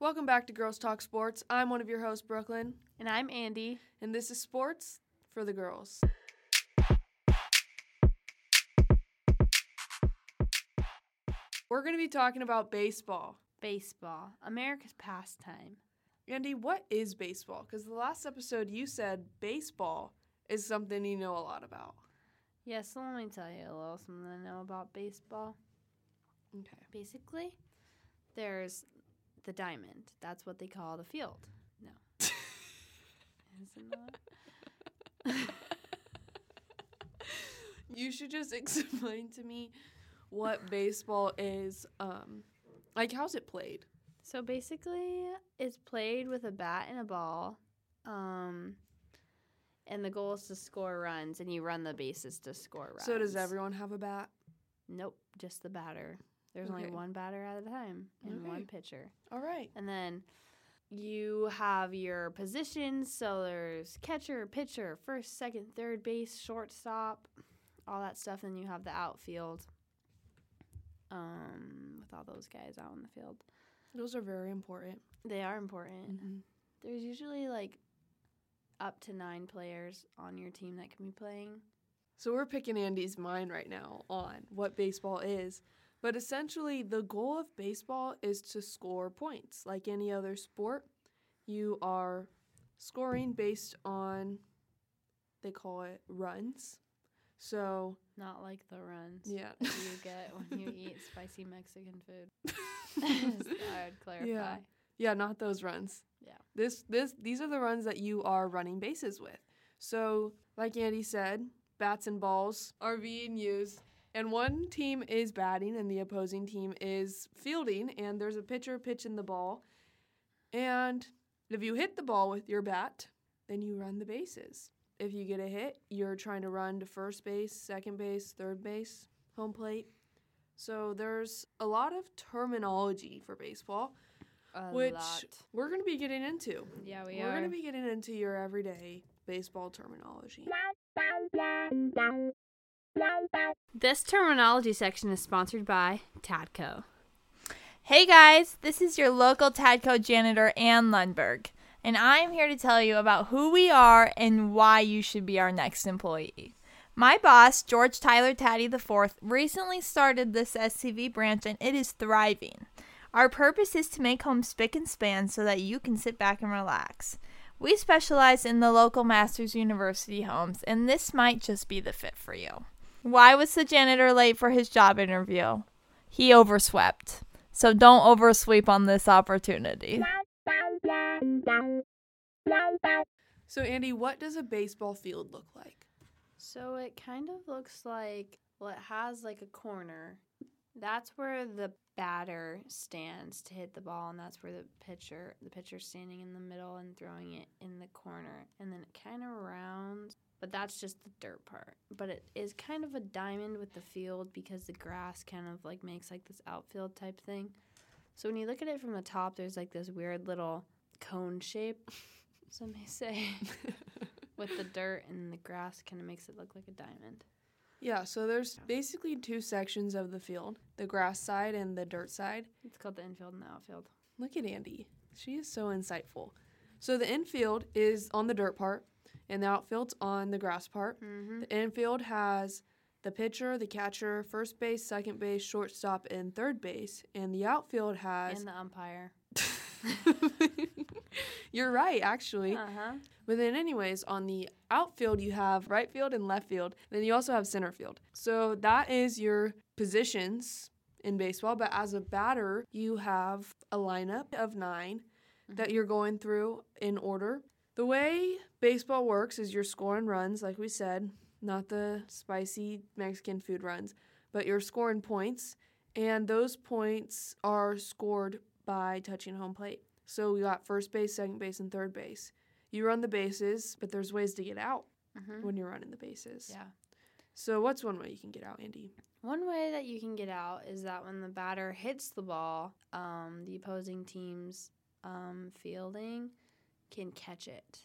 Welcome back to Girls Talk Sports. I'm one of your hosts, Brooklyn, And I'm Andy. and this is Sports for the Girls. We're going to be talking about baseball. Baseball, America's pastime. Andy, what is baseball? Because the last episode you said baseball is something you know a lot about. Yeah, so let me tell you a little something I know about baseball. Okay. Basically, there's the diamond. That's what they call the field. No. Is it not? You should just explain to me what baseball is. Um, like, how's it played? So basically, it's played with a bat and a ball. Um, and the goal is to score runs, and you run the bases to score runs. So, does everyone have a bat? Nope, just the batter. There's only one batter at a time and one pitcher. All right. And then you have your positions. So there's catcher, pitcher, first, second, third base, shortstop, all that stuff. And you have the outfield um, with all those guys out in the field. Those are very important. They are important. Mm-hmm. There's usually like up to nine players on your team that can be playing. So we're picking Andy's mind right now on what baseball is. But essentially, the goal of baseball is to score points. Like any other sport, you are scoring based on, they call it runs. So, Not like the runs yeah. that you get when you eat spicy Mexican food. I would clarify. Yeah. Yeah, not those runs. Yeah. This this these are the runs that you are running bases with. So, like Andy said, bats and balls are being used and one team is batting and the opposing team is fielding and there's a pitcher pitching the ball. And if you hit the ball with your bat, then you run the bases. If you get a hit, you're trying to run to first base, second base, third base, home plate. So there's a lot of terminology for baseball A which lot. we're going to be getting into. Yeah, we are. We are are. going to be getting into your everyday baseball terminology. This terminology section is sponsored by Tadco. Hey guys, this is your local Tadco janitor, Ann Lundberg, and I'm here to tell you about who we are and why you should be our next employee. My boss, George Tyler Taddy IV, recently started this SCV branch and it is thriving. Our purpose is to make homes spick and span so that you can sit back and relax. We specialize in the local Masters University homes, and this might just be the fit for you. Why was the janitor late for his job interview? He overswept. So don't oversweep on this opportunity. So, Andy, what does a baseball field look like? So it kind of looks like, well, it has like a corner. That's where the batter stands to hit the ball, and that's where the pitcher, the pitcher's standing in the middle and throwing it in the corner, and then it kind of rounds. But that's just the dirt part. But it is kind of a diamond with the field because the grass kind of like makes like this outfield type thing. So when you look at it from the top, there's like this weird little cone shape, some may say with the dirt and the grass kind of makes it look like a diamond. yeah, so there's basically two sections of the field the grass side and the dirt side. It's called the infield and the outfield. Look at Andy. She is so insightful. So, the infield is on the dirt part, and the outfield's on the grass part. Mm-hmm. The infield has the pitcher, the catcher, first base, second base, shortstop, and third base. And the outfield has. And the umpire. You're right, actually. Uh huh. But then, anyways, on the outfield, you have right field and left field. Then you also have center field. So that is your positions in baseball. But as a batter, you have a lineup of 9 that you're going through in order. The way baseball works is you're scoring runs, like we said, not the spicy Mexican food runs, but you're scoring points. And those points are scored by touching home plate. So we got first base, second base, and third base. You run the bases, but there's ways to get out Mm-hmm. when you're running the bases. Yeah. So what's one way you can get out, Andy? One way that you can get out is that when the batter hits the ball, um, the opposing team's um, fielding can catch it,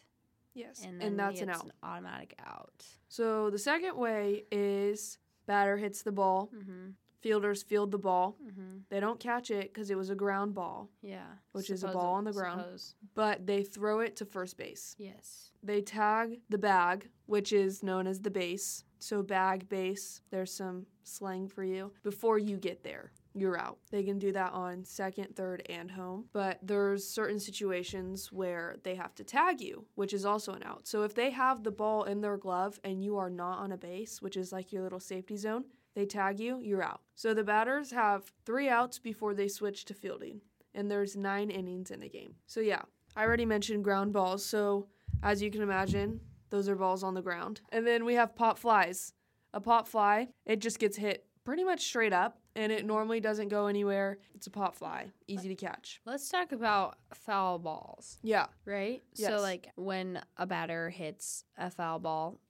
Yes. and And, that's an out. an automatic out. So the second way is batter hits the ball, Mm-hmm. fielders field the ball. Mm-hmm. They don't catch it because it was a ground ball, Yeah. Which is a ball on the ground. suppose. but they throw it to first base. Yes. They tag the bag, which is known as the base. So, bag, base, there's some slang for you. Before you get there, you're out. They can do that on second, third, and home. But there's certain situations where they have to tag you, which is also an out. So, if they have the ball in their glove and you are not on a base, which is like your little safety zone, they tag you, you're out. So, the batters have three outs before they switch to fielding. And there's nine innings in a game. So, yeah, I already mentioned ground balls. So, as you can imagine, those are balls on the ground. And then we have pop flies. A pop fly, it just gets hit pretty much straight up and it normally doesn't go anywhere. It's a pop fly, easy to catch. Let's talk about foul balls, Yeah. right? Yes. So like when a batter hits a foul ball,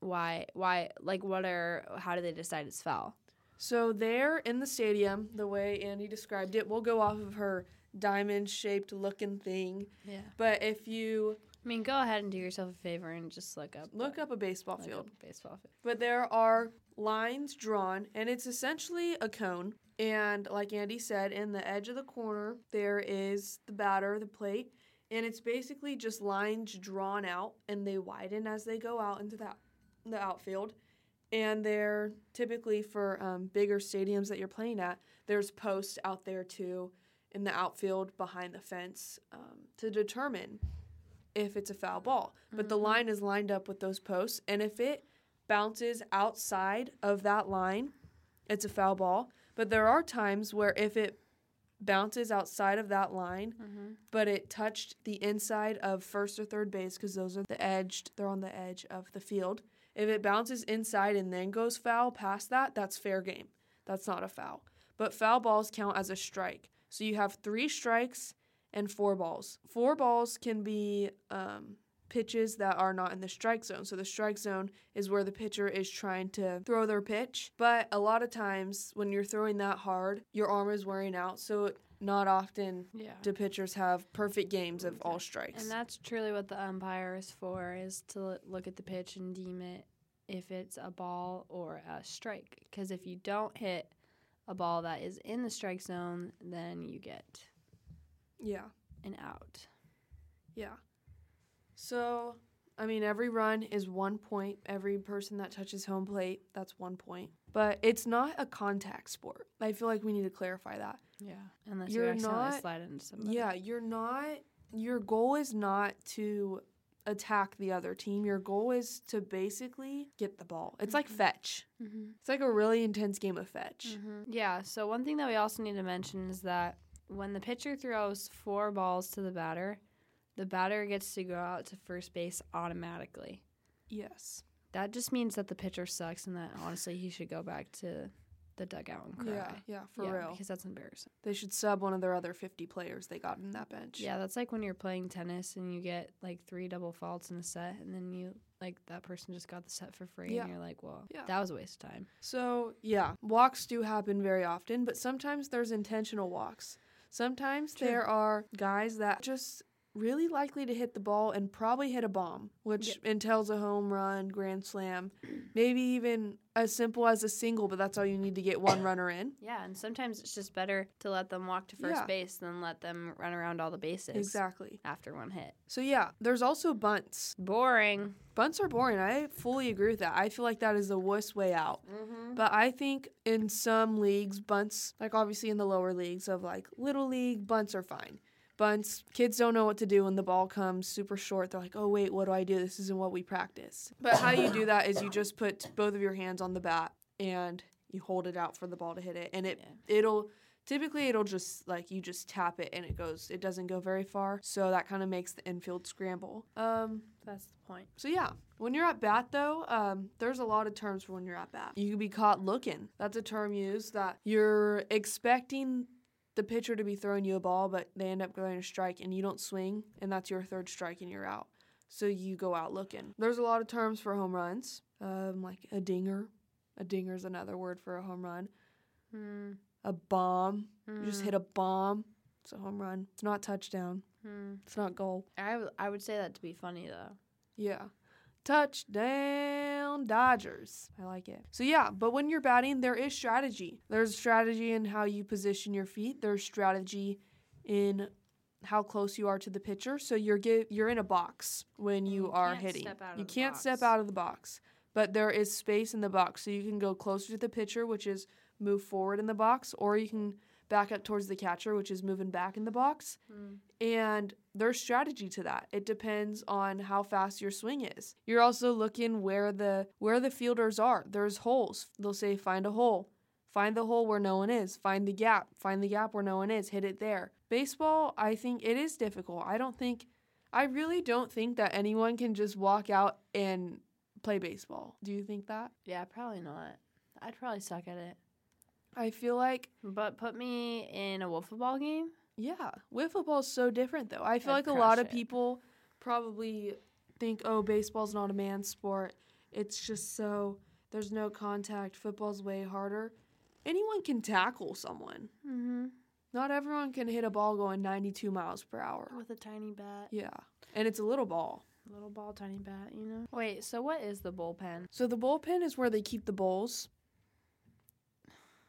why why like what are how do they decide it's foul? So there in the stadium, the way Andy described it, we'll go off of her diamond shaped looking thing. Yeah. But if you I mean, go ahead and do yourself a favor and just look up look up a baseball look field, up baseball field. but there are lines drawn and it's essentially a cone. And like Andy said, in the edge of the corner, there is the batter, the plate, and it's basically just lines drawn out and they widen as they go out into that the outfield. And they're typically for um, bigger stadiums that you're playing at. There's posts out there too in the outfield behind the fence um, to determine if it's a foul ball. But the Mhm. line is lined up with those posts, and if it bounces outside of that line, it's a foul ball. But there are times where if it bounces outside of that line, Mm-hmm. but it touched the inside of first or third base because those are the edged, they're on the edge of the field. If it bounces inside and then goes foul past that, that's fair game. That's not a foul. But foul balls count as a strike. So you have three strikes and four balls. Four balls can be um, pitches that are not in the strike zone. So the strike zone is where the pitcher is trying to throw their pitch. But a lot of times when you're throwing that hard, your arm is wearing out. So not often Yeah. do pitchers have perfect games of all strikes. And that's truly what the umpire is for, is to look at the pitch and deem it if it's a ball or a strike. Because if you don't hit a ball that is in the strike zone, then you get yeah, And out. yeah. So, I mean, every run is one point. Every person that touches home plate, that's one point. But it's not a contact sport. I feel like we need to clarify that. Yeah. Unless You're you accidentally not- slide into somebody. Yeah, you're not, your goal is not to attack the other team. Your goal is to basically get the ball. It's like Mhm. fetch. Mm-hmm. It's like a really intense game of fetch. Yeah. So one thing that we also need to mention is that when the pitcher throws four balls to the batter, the batter gets to go out to first base automatically. Yes. That just means that the pitcher sucks and that honestly he should go back to the dugout and cry. Yeah, yeah, for Yeah, real. Because that's embarrassing. They should sub one of their other 50 players they got in that bench. Yeah, that's like when you're playing tennis and you get like three double faults in a set and then you like that person just got the set for free Yeah. and you're like, well, Yeah. that was a waste of time. So, yeah, walks do happen very often, but sometimes there's intentional walks. Sometimes True. there are guys that just really likely to hit the ball and probably hit a bomb, which entails a home run, grand slam, maybe even as simple as a single, but that's all you need to get one runner in. Yeah, and sometimes it's just better to let them walk to first Yeah. base than let them run around all the bases Exactly. after one hit. So, yeah, there's also bunts. Boring. Bunts are boring. I fully agree with that. I feel like that is the worst way out. Mm-hmm. But I think in some leagues, bunts, like obviously in the lower leagues of like little league, bunts are fine. Bunts, kids don't know what to do when the ball comes super short. They're like, oh, wait, what do I do? This isn't what we practice. But how you do that is you just put both of your hands on the bat and you hold it out for the ball to hit it. And it, it'll, typically, it'll just like you just tap it and it goes, it doesn't go very far. So that kind of makes the infield scramble. Um, That's the point. so yeah, when you're at bat though, um, there's a lot of terms for when you're at bat. You can be caught looking. That's a term used that you're expecting the pitcher to be throwing you a ball, but they end up going a strike and you don't swing, and that's your third strike and you're out. So you go out looking. There's a lot of terms for home runs, um, like a dinger. A dinger is another word for a home run. Mm. A bomb. You just Mm. hit a bomb. It's a home run. It's not touchdown. Mm. It's not goal. I, w- I would say that to be funny though. Yeah. Touchdown. Down Dodgers. I like it. So yeah, but when you're batting, there is strategy. There's strategy in how you position your feet. There's strategy in how close you are to the pitcher. So you're get, you're in a box when you, You are hitting. step out of you can't step out of the box. But there is space in the box, so you can go closer to the pitcher, which is move forward in the box, or you can back up towards the catcher, which is moving back in the box. Mm. And there's strategy to that. It depends on how fast your swing is. You're also looking where the where the fielders are. There's holes. They'll say find a hole. Find the hole where no one is. Find the gap. Find the gap where no one is. Hit it there. Baseball, I think it is difficult. I don't think I really don't think that anyone can just walk out and play baseball. Do you think that? Yeah, probably not. I'd probably suck at it. I feel like But put me in a wiffle ball game. Yeah, wiffle ball is so different though. I feel I'd like a lot of it. people probably think, "Oh, baseball's not a man's sport. It's just so there's no contact. Football's way harder." Anyone can tackle someone. Mm-hmm. Not everyone can hit a ball going 92 miles per hour. With a tiny bat. Yeah, and it's a little ball. Little ball, tiny bat, you know? Wait, so what is the bullpen? So the bullpen is where they keep the bowls.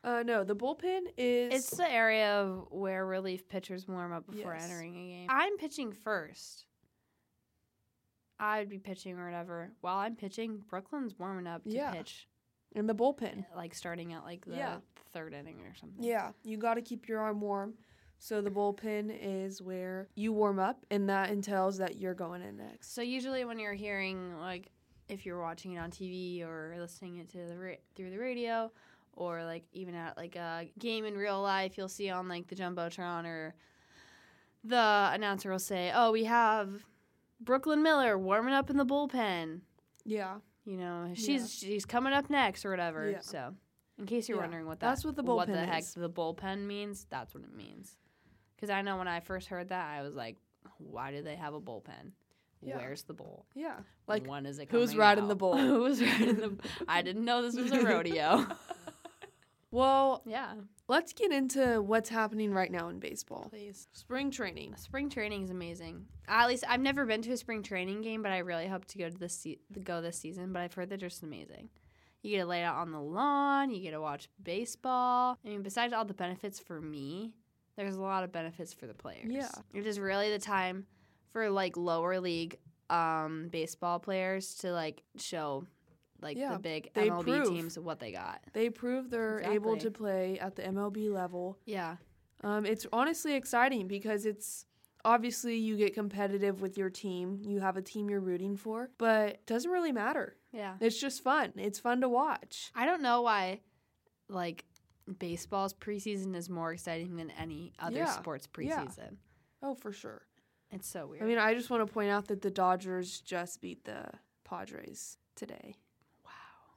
Uh, no, the bullpen is. It's the area of where relief pitchers warm up before Yes. entering a game. I'm pitching first. I'd be pitching or whatever. While I'm pitching, Brooklyn's warming up to Yeah. pitch, in the bullpen. like starting at like the Yeah. third inning or something. Yeah, you got to keep your arm warm. So the bullpen is where you warm up, and that entails that you're going in next. So usually when you're hearing like if you're watching it on TV or listening it to the ra- through the radio or like even at like a game in real life, you'll see on like the jumbotron or the announcer will say, "Oh, we have Brooklyn Miller warming up in the bullpen." Yeah, You know, she's she's coming up next or whatever. Yeah. So, in case you're Yeah, wondering what that, that's what the what the heck is. the bullpen means, that's what it means. Because I know when I first heard that, I was like, "Why do they have a bullpen? Yeah. Where's the bull? yeah. Like when is it? who's riding the out? bull? who's riding the? I didn't know this was a rodeo. Well, yeah, let's get into what's happening right now in baseball. please. Spring training. Spring training is amazing. At least I've never been to a spring training game, but I really hope to go to this se- go this season. But I've heard they're just amazing. You get to lay out on the lawn. You get to watch baseball. I mean, besides all the benefits for me, there's a lot of benefits for the players. Yeah. it is really the time for like lower league um, baseball players to like show like Yeah, the big MLB prove. teams what they got. They prove they're able to play at the MLB level. Yeah, Um, it's honestly exciting because it's obviously you get competitive with your team. You have a team you're rooting for, but it doesn't really matter. yeah. It's just fun. It's fun to watch. I don't know why, like, baseball's preseason is more exciting than any other Yeah, sports yeah. preseason. Oh, for sure. It's so weird. I mean, I just want to point out that the Dodgers just beat the Padres today.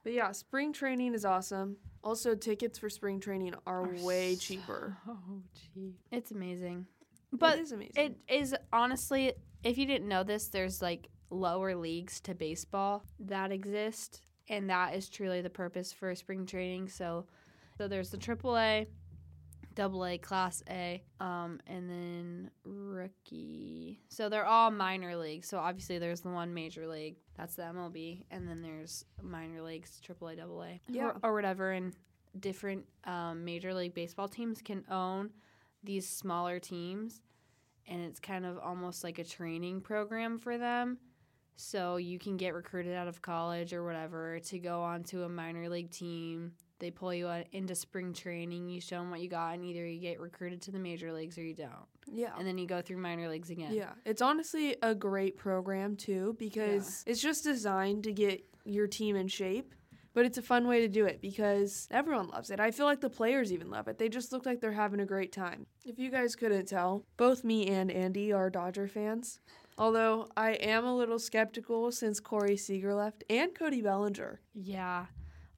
Wow. But yeah, spring training is awesome. Also, tickets for spring training are, Are way so cheaper. cheap. It's amazing. But it is amazing. it is honestly, if you didn't know this, there's like lower leagues to baseball that exist, and that is truly the purpose for spring training. So, so there's the AAA, Double A, Class A, um, and then rookie. So they're all minor leagues. So obviously there's the one major league, that's the MLB, and then there's minor leagues, triple A, Double A, Yeah. or, or whatever. And different um, major league baseball teams can own these smaller teams and it's kind of almost like a training program for them so you can get recruited out of college or whatever to go on to a minor league team they pull you into spring training you show them what you got and either you get recruited to the major leagues or you don't yeah. and then you go through minor leagues again Yeah, it's honestly a great program too because it's just designed to get your team in shape. But it's a fun way to do it because everyone loves it. I feel like the players even love it. They just look like they're having a great time. If you guys couldn't tell, both me and Andy are Dodger fans. Although I am a little skeptical since Corey Seager left and Cody Bellinger. yeah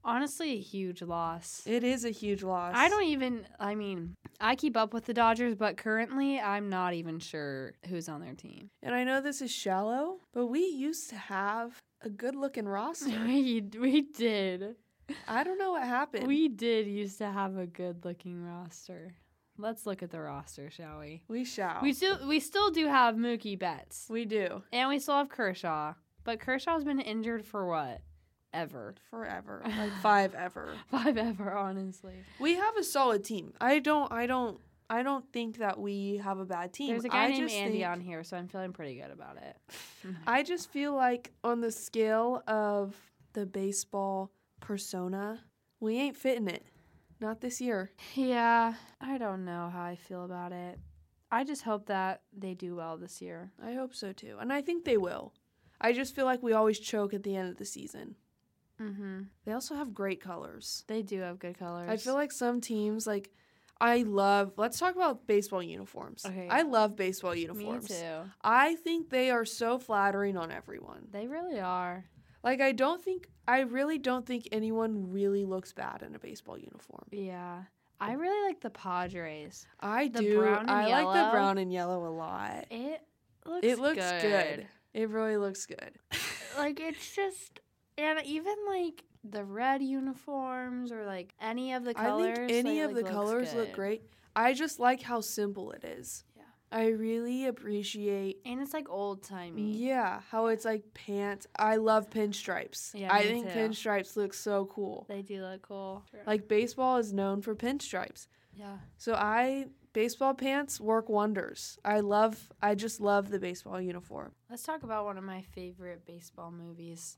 honestly a huge loss It is a huge loss. I don't even. I mean, I keep up with the Dodgers, but currently, I'm not even sure who's on their team. And I know this is shallow, but we used to have a good looking roster. we we did. I don't know what happened. We did used to have a good looking roster. Let's look at the roster, shall we? we shall. We still we still do have Mookie Betts, we do. and we still have Kershaw. But Kershaw's been injured for what? Ever. forever, like five ever. Five ever, honestly. We have a solid team. I don't. I don't. I don't think that we have a bad team. There's a guy I named Andy on here, so I'm feeling pretty good about it. I just feel like on the scale of the baseball persona, we ain't fitting it. Not this year. yeah, I don't know how I feel about it. I just hope that they do well this year. I hope so too. And I think they will. I just feel like we always choke at the end of the season. Mm-hmm. They also have great colors. They do have good colors. I feel like some teams like I love let's talk about baseball uniforms. Okay. I love baseball uniforms. me too. I think they are so flattering on everyone. They really are. Like I don't think I really don't think anyone really looks bad in a baseball uniform. Yeah. I really like the Padres. I The do. I like the brown and yellow a lot. It looks It looks good. It really looks good. like it's just and even like the red uniforms or like any of the colors. I think any they, of like, the colors look great. I just like how simple it is. Yeah. I really appreciate And it's like old timey. yeah, how it's like pants. I love pinstripes. Yeah, I think too. pinstripes look so cool. They do look cool. Like baseball is known for pinstripes. yeah. So I baseball pants work wonders. I love I just love the baseball uniform. Let's talk about one of my favorite baseball movies,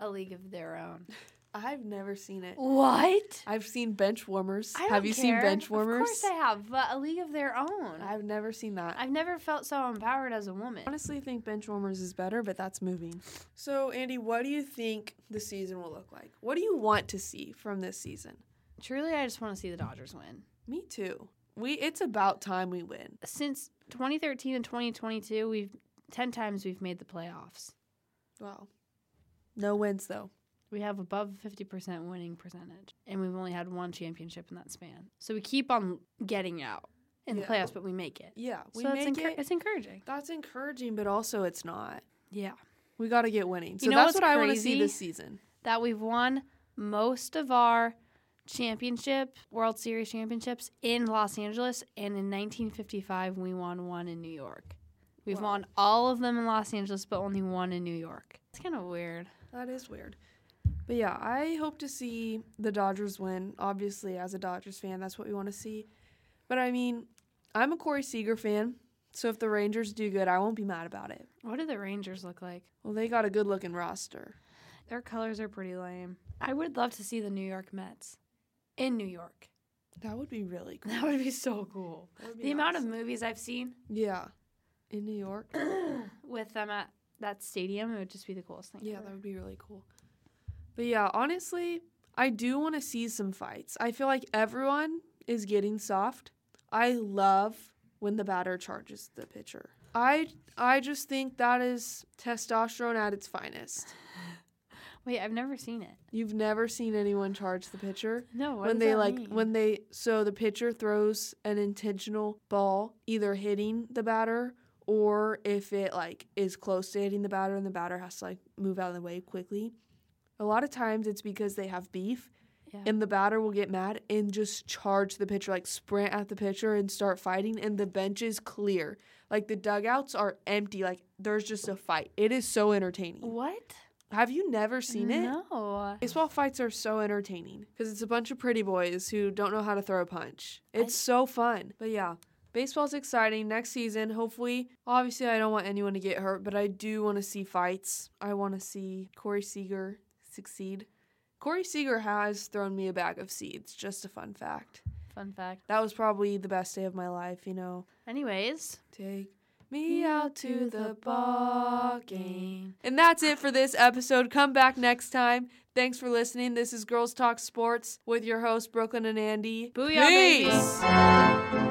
A League of Their Own. I've never seen it. What? I've seen bench warmers. I don't have you seen care. bench warmers? Of course I have, but A League of Their Own. I've never seen that. I've never felt so empowered as a woman. honestly think bench warmers is better, but that's moving. So, Andy, what do you think the season will look like? What do you want to see from this season? Truly, I just want to see the Dodgers win. Me too. We it's about time we win. Since 2013 and 2022, we've 10 times we've made the playoffs. Wow. No wins though. We have above 50% winning percentage, and we've only had one championship in that span. So we keep on getting out in the Yeah. playoffs, but we make it. Yeah, we so make it's, encour- it. it's encouraging. That's encouraging, but also it's not. Yeah. We got to get winning. So You know that's what I want to see this season. That we've won most of our championship, World Series championships in Los Angeles, and in 1955, we won one in New York. We've Wow. won all of them in Los Angeles, but only one in New York. It's kind of weird. That is weird. But yeah, I hope to see the Dodgers win. Obviously, as a Dodgers fan, that's what we want to see. But I mean, I'm a Corey Seager fan, so if the Rangers do good, I won't be mad about it. What do the Rangers look like? Well, they got a good looking roster. Their colors are pretty lame. I would love to see the New York Mets in New York. That would be really cool. That would be so cool. Be The amount of movies I've seen yeah, in New York. with them at that stadium, it would just be the coolest thing. Yeah, ever. that would be really cool. But yeah, honestly, I do want to see some fights. I feel like everyone is getting soft. I love when the batter charges the pitcher. I I just think that is testosterone at its finest. Wait, I've never seen it. You've never seen anyone charge the pitcher No, when they like mean? when they so the pitcher throws an intentional ball either hitting the batter or if it like is close to hitting the batter and the batter has to like move out of the way quickly. A lot of times it's because they have beef Yeah. and the batter will get mad and just charge the pitcher like sprint at the pitcher and start fighting and the bench is clear. Like the dugouts are empty like there's just a fight. It is so entertaining. what? Have you never seen it? No. Baseball fights are so entertaining because it's a bunch of pretty boys who don't know how to throw a punch. It's so fun. But yeah, baseball's exciting. Next season, hopefully, obviously, I don't want anyone to get hurt, but I do want to see fights. I want to see Corey Seager succeed. Corey Seager has thrown me a bag of seeds. Just a fun fact. Fun fact. That was probably the best day of my life, you know. Anyways, Take me out to the ball game. And that's it for this episode. Come back next time. Thanks for listening. This is Girls Talk Sports with your hosts, Brooklyn and Andy. Booyah, baby. Peace.